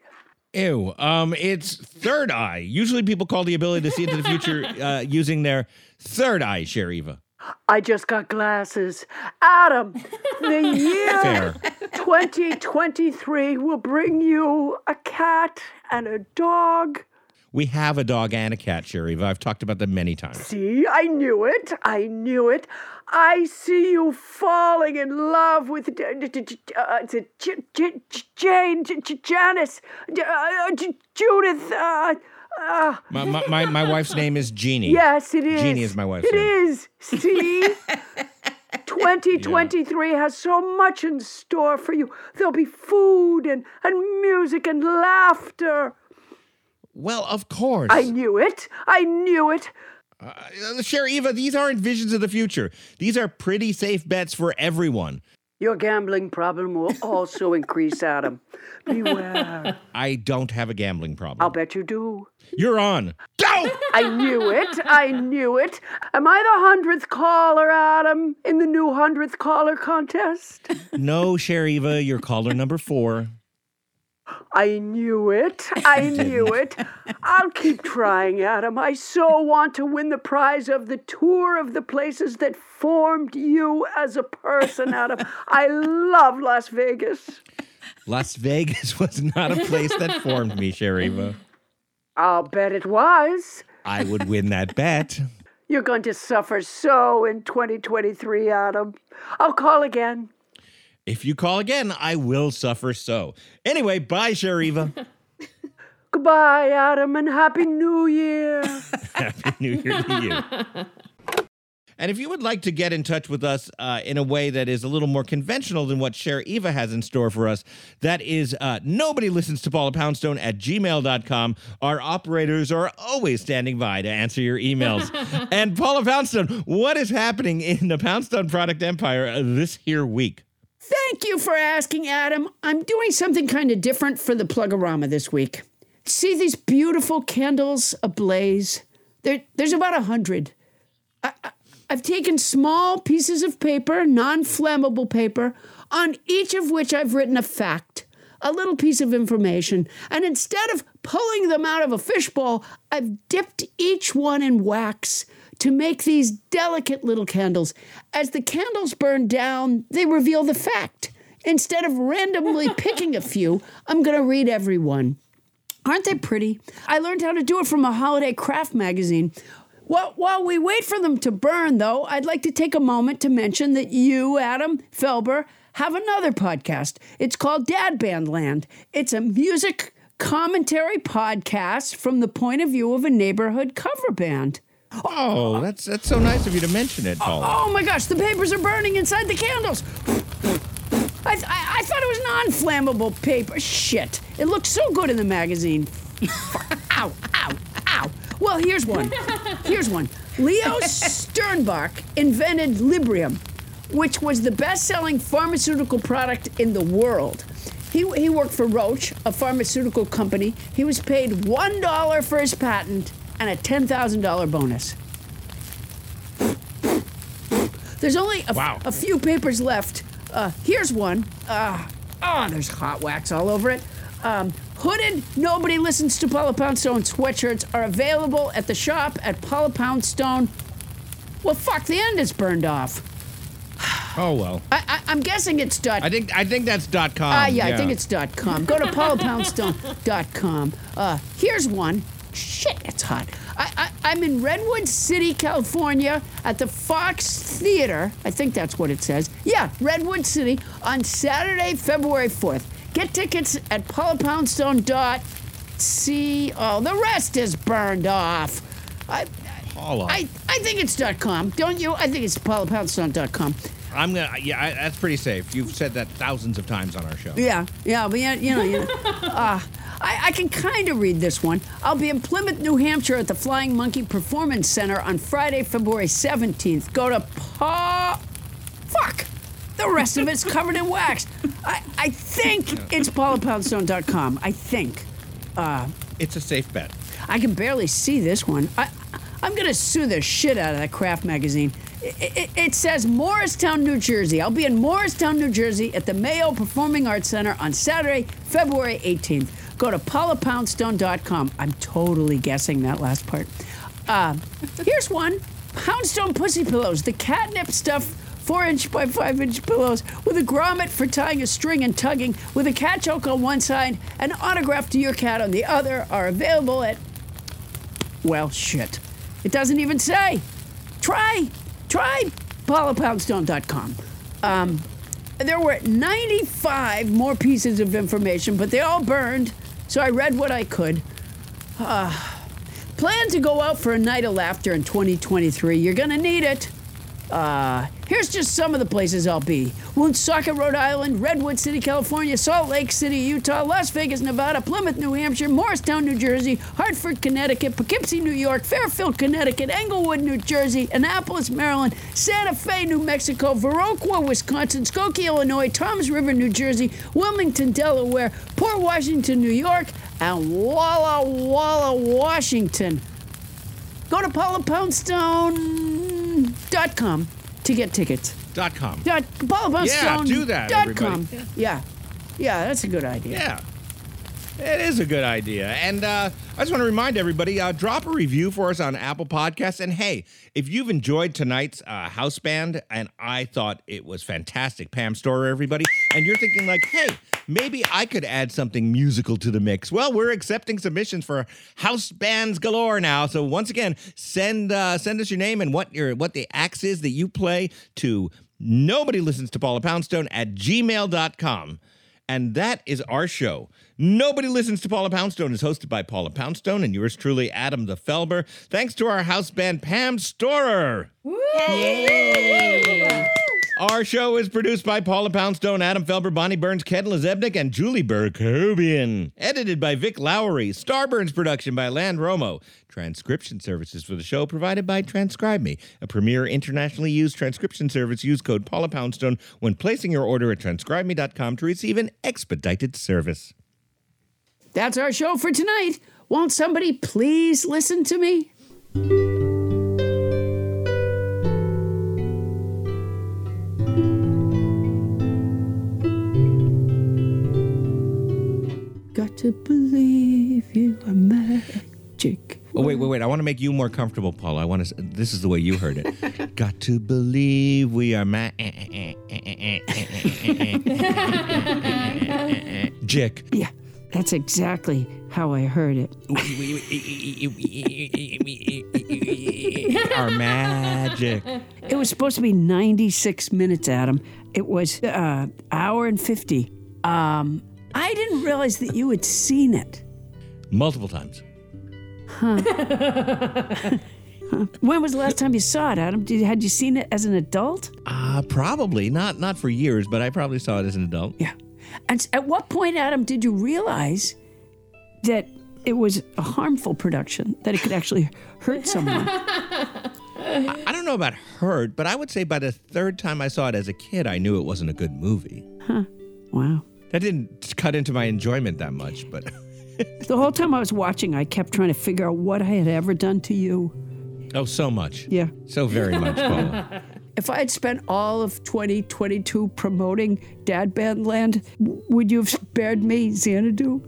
Ew. Um, it's third eye. Usually people call the ability to see into the future uh, using their third eye, Cher Eva. I just got glasses. Adam, the year Fair. 2023 will bring you a cat and a dog. We have a dog and a cat, Eva. I've talked about them many times. See, I knew it. I knew it. I see you falling in love with uh, Jane, Janice, uh, Judith. Uh, uh, My, my, my, wife's name is Jeannie. yes, it is. Jeannie is my wife's It name. is. See? 2023 has so much in store for you. There'll be food and, and music and laughter. Well, of course. I knew it. I knew it. Uh, Sherry Eva, these aren't visions of the future. These are pretty safe bets for everyone. Your gambling problem will also increase, Adam. Beware. I don't have a gambling problem. I'll bet you do. You're on. Go! I knew it. I knew it. Am I the hundredth caller, Adam, in the new hundredth caller contest? no, Sherry Eva, you're caller number four. I knew it. I knew it. I'll keep trying, Adam. I so want to win the prize of the tour of the places that formed you as a person, Adam. I love Las Vegas. Las Vegas was not a place that formed me, Sherry Eva. I'll bet it was. I would win that bet. You're going to suffer so in 2023, Adam. I'll call again. If you call again, I will suffer so. Anyway, bye, Sherry Eva. Goodbye, Adam, and Happy New Year. Happy New Year to you. And if you would like to get in touch with us uh, in a way that is a little more conventional than what Cher Eva has in store for us, that is uh, nobody listens to Paula Poundstone at gmail.com. Our operators are always standing by to answer your emails. and Paula Poundstone, what is happening in the Poundstone product empire this here week? Thank you for asking, Adam. I'm doing something kind of different for the Plugorama this week. See these beautiful candles ablaze? There, there's about a hundred. I, I, I've taken small pieces of paper, non flammable paper, on each of which I've written a fact, a little piece of information, and instead of pulling them out of a fishbowl, I've dipped each one in wax to make these delicate little candles. As the candles burn down, they reveal the fact. Instead of randomly picking a few, I'm going to read every one. Aren't they pretty? I learned how to do it from a holiday craft magazine. While, while we wait for them to burn, though, I'd like to take a moment to mention that you, Adam Felber, have another podcast. It's called Dad Band Land. It's a music commentary podcast from the point of view of a neighborhood cover band. Oh, that's that's so nice of you to mention it, oh, Paula. Oh my gosh, the papers are burning inside the candles. I, I, I thought it was non flammable paper. Shit. It looked so good in the magazine. ow, ow, ow. Well, here's one. Here's one. Leo Sternbach invented Librium, which was the best selling pharmaceutical product in the world. He, he worked for Roche, a pharmaceutical company. He was paid $1 for his patent and a $10,000 bonus. There's only a, Wow. a few papers left. Uh, here's one. Uh, oh, there's hot wax all over it. Um, hooded Nobody Listens to Paula Poundstone sweatshirts are available at the shop at Paula Poundstone. Well, fuck, the end is burned off. Oh well. I, I, I'm guessing it's dot. I think I think that's dot com. Ah, yeah, I think it's dot com. Go to paulapoundstone.com. Uh, here's one. Shit, it's hot. I, I, I'm in Redwood City, California, at the Fox Theater. I think that's what it says. Yeah, Redwood City on Saturday, February 4th. Get tickets at paulapoundstone.c. Oh, the rest is burned off. I, Paula. I, I think it's dot com. Don't you? I think it's paulapoundstone.com. I'm gonna. Yeah, I, that's pretty safe. You've said that thousands of times on our show. Yeah, yeah, but yeah, you know, you know. Uh, I, I can kind of read this one. I'll be in Plymouth, New Hampshire at the Flying Monkey Performance Center on Friday, February 17th. Go to Pa. Fuck! The rest of it's covered in wax. I, I think it's paulapoundstone.com. I think. Uh, it's a safe bet. I can barely see this one. I, I'm going to sue the shit out of that craft magazine. It, it, it says Morristown, New Jersey. I'll be in Morristown, New Jersey at the Mayo Performing Arts Center on Saturday, February 18th. Go to paulapoundstone.com. I'm totally guessing that last part. Uh, here's one Poundstone Pussy Pillows, the catnip stuff. Four inch by five inch pillows with a grommet for tying a string and tugging, with a cat choke on one side and autograph to your cat on the other are available at well, shit. It doesn't even say. Try, try paulapoundstone.com. Um, there were 95 more pieces of information, but they all burned, so I read what I could. Uh, plan to go out for a night of laughter in 2023. You're going to need it. Uh, here's just some of the places I'll be Woonsocket, Rhode Island, Redwood City, California, Salt Lake City, Utah, Las Vegas, Nevada, Plymouth, New Hampshire, Morristown, New Jersey, Hartford, Connecticut, Poughkeepsie, New York, Fairfield, Connecticut, Englewood, New Jersey, Annapolis, Maryland, Santa Fe, New Mexico, Viroqua, Wisconsin, Skokie, Illinois, Toms River, New Jersey, Wilmington, Delaware, Port Washington, New York, and Walla Walla, Washington. Go to paulapoundstone.com to get tickets. Dot com. Dot, Yeah, do that, dot com. Yeah. Yeah, that's a good idea. Yeah. It is a good idea. And uh, I just want to remind everybody uh, drop a review for us on Apple Podcasts. And hey, if you've enjoyed tonight's uh, house band, and I thought it was fantastic, Pam Storer, everybody, and you're thinking, like, hey, maybe I could add something musical to the mix. Well, we're accepting submissions for house bands galore now. So once again, send uh, send us your name and what your what the axe is that you play to nobody listens to Paula Poundstone at gmail.com. And that is our show. Nobody Listens to Paula Poundstone is hosted by Paula Poundstone and yours truly, Adam the Felber. Thanks to our house band, Pam Storer. Our show is produced by Paula Poundstone, Adam Felber, Bonnie Burns, Ken LaZebnik, and Julie Burkovian. Edited by Vic Lowry. Starburns production by Land Romo. Transcription services for the show provided by Transcribe Me, a premier internationally used transcription service. Use code Paula Poundstone when placing your order at transcribeme.com to receive an expedited service. That's our show for tonight. Won't somebody please listen to me? To believe you are magic. Oh wait, wait, wait! I want to make you more comfortable, Paula. I want to. This is the way you heard it. Got to believe we are ma. Jick. Yeah, that's exactly how I heard it. Our magic. It was supposed to be 96 minutes, Adam. It was uh, hour and 50. Um, I didn't realize that you had seen it. Multiple times. Huh. when was the last time you saw it, Adam? Did, had you seen it as an adult? Uh, probably not. Not for years, but I probably saw it as an adult. Yeah. And at what point, Adam, did you realize that it was a harmful production, that it could actually hurt someone? I, I don't know about hurt, but I would say by the third time I saw it as a kid, I knew it wasn't a good movie. Huh. Wow. That didn't cut into my enjoyment that much, but The whole time I was watching, I kept trying to figure out what I had ever done to you. oh, so much. Yeah. So very much, Paula. If I had spent all of 2022 promoting Dad Band Land, w- would you have spared me Xanadu?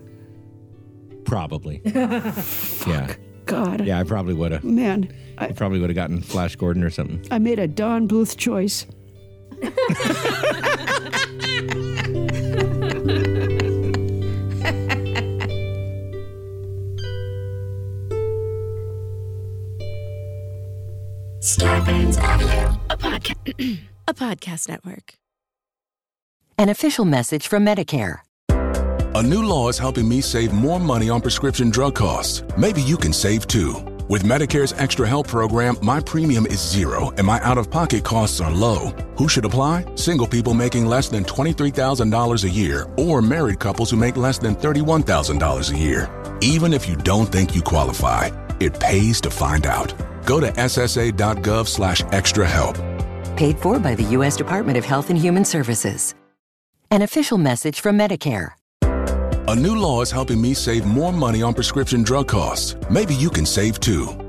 Probably. yeah. God. Yeah, I probably would have. Man, I, I probably would have gotten Flash Gordon or something. I made a Don Bluth choice. Starburns Audio. a, podca- a podcast network. An official message from Medicare. A new law is helping me save more money on prescription drug costs. Maybe you can save too. With Medicare's Extra Help program, my premium is zero and my out of pocket costs are low. Who should apply? Single people making less than $23,000 a year or married couples who make less than $31,000 a year. Even if you don't think you qualify, it pays to find out. Go to ssa.gov slash extra help. Paid for by the U.S. Department of Health and Human Services. An official message from Medicare. A new law is helping me save more money on prescription drug costs. Maybe you can save too.